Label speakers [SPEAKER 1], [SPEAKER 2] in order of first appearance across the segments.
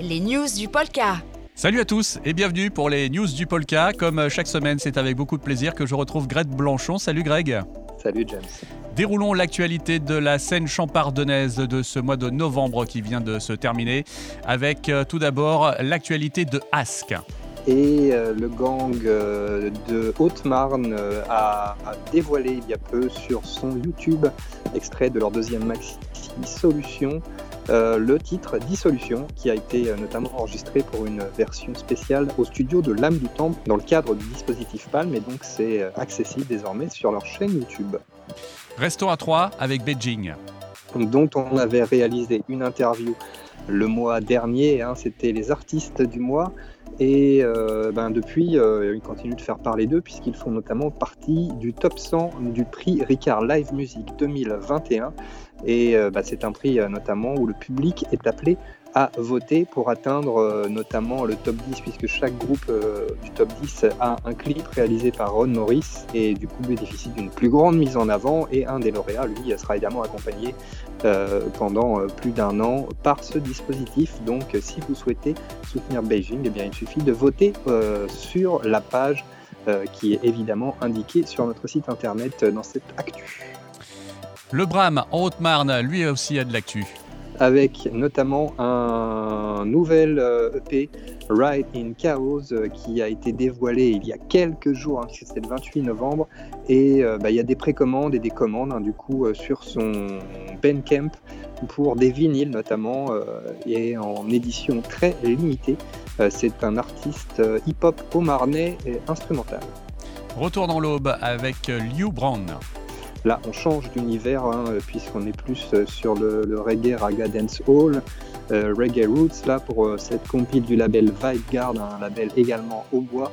[SPEAKER 1] les news du Polka.
[SPEAKER 2] Salut à tous et bienvenue pour les news du Polka. Comme chaque semaine, c'est avec beaucoup de plaisir que je retrouve Greg Blanchon. Salut Greg.
[SPEAKER 3] Salut James.
[SPEAKER 2] Déroulons l'actualité de la scène champardonnaise de ce mois de novembre qui vient de se terminer avec euh, tout d'abord l'actualité de Ask.
[SPEAKER 3] Et euh, le gang euh, de Haute-Marne a, a, dévoilé il y a peu sur son YouTube, extrait de leur deuxième maxi Solution, le titre Dissolution, qui a été notamment enregistré pour une version spéciale au studio de l'âme du temple dans le cadre du dispositif Palm, et donc c'est accessible désormais sur leur chaîne YouTube.
[SPEAKER 2] Restons à 3 avec Beijing.
[SPEAKER 3] Dont on avait réalisé une interview le mois dernier, hein, c'était les artistes du mois. Et euh, ben depuis, euh, ils continuent de faire parler d'eux puisqu'ils font notamment partie du top 100 du prix Ricard Live Music 2021. Et euh, ben, c'est un prix notamment où le public est appelé à voter pour atteindre euh, notamment le top 10, puisque chaque groupe euh, du top 10 a un clip réalisé par Ron Morris et du coup bénéficie d'une plus grande mise en avant. Et un des lauréats, lui, sera évidemment accompagné euh, pendant plus d'un an par ce dispositif. Donc, si vous souhaitez soutenir Beijing, eh bien, il suffit de voter sur la page qui est évidemment indiquée sur notre site internet dans cette actu.
[SPEAKER 2] Le Bram en Haute-Marne, lui aussi a de l'actu
[SPEAKER 3] avec notamment un nouvel EP, euh, e Ride in Chaos, euh, qui a été dévoilé il y a quelques jours, hein, c'était le 28 novembre, et euh, bah, il y a des précommandes et des commandes hein, du coup sur son Bandcamp pour des vinyles notamment, et en édition très limitée. C'est un artiste hip-hop au marnais et instrumental.
[SPEAKER 2] Retour dans l'aube avec Liu Brown.
[SPEAKER 3] Là, on change d'univers hein, puisqu'on est plus euh, sur le, reggae raga dance hall, euh, reggae roots. Là, pour euh, cette compile du label Guard, un label également au bois,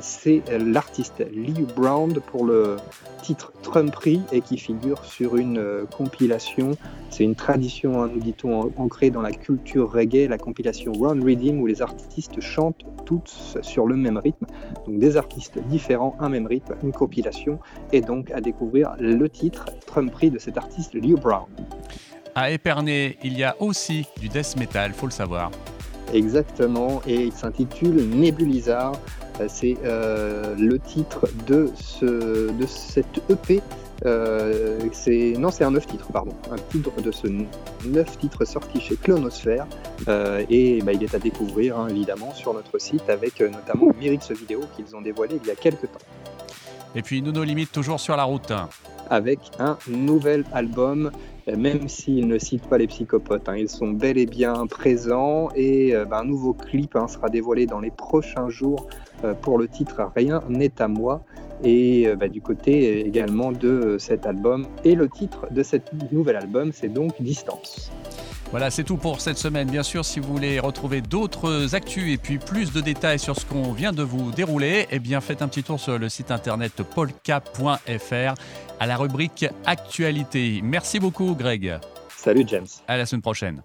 [SPEAKER 3] c'est l'artiste Lee Brown pour le titre Trumpery et qui figure sur une compilation. C'est une tradition, hein, nous dit-on, ancrée dans la culture reggae, la compilation Run Reading où les artistes chantent sur le même rythme. Donc des artistes différents, un même rythme, une compilation et donc à découvrir le titre Trumpery de cet artiste Leo Brown.
[SPEAKER 2] À Épernay, il y a aussi du death metal, faut le savoir.
[SPEAKER 3] Exactement, et il s'intitule Nebulizar. Euh, c'est euh, le titre de, ce, de cette EP. Euh, c'est non, c'est un neuf titres, pardon, un titre de ce neuf titres sorti chez Clonosphère, et bah, il est à découvrir hein, évidemment sur notre site avec notamment Myrix vidéo qu'ils ont dévoilé il y a quelques temps.
[SPEAKER 2] Et puis nous nos limites toujours sur la route
[SPEAKER 3] avec un nouvel album, même s'ils ne citent pas les psychopotes. Hein. ils sont bel et bien présents et euh, bah, un nouveau clip hein, sera dévoilé dans les prochains jours euh, pour le titre Rien n'est à moi. Et bah, du côté également de cet album. Et le titre de cet nouvel album, c'est donc Distance.
[SPEAKER 2] Voilà, c'est tout pour cette semaine. Bien sûr, si vous voulez retrouver d'autres actus et puis plus de détails sur ce qu'on vient de vous dérouler, eh bien faites un petit tour sur le site internet polka.fr à la rubrique Actualité. Merci beaucoup, Greg.
[SPEAKER 3] Salut, James.
[SPEAKER 2] À la semaine prochaine.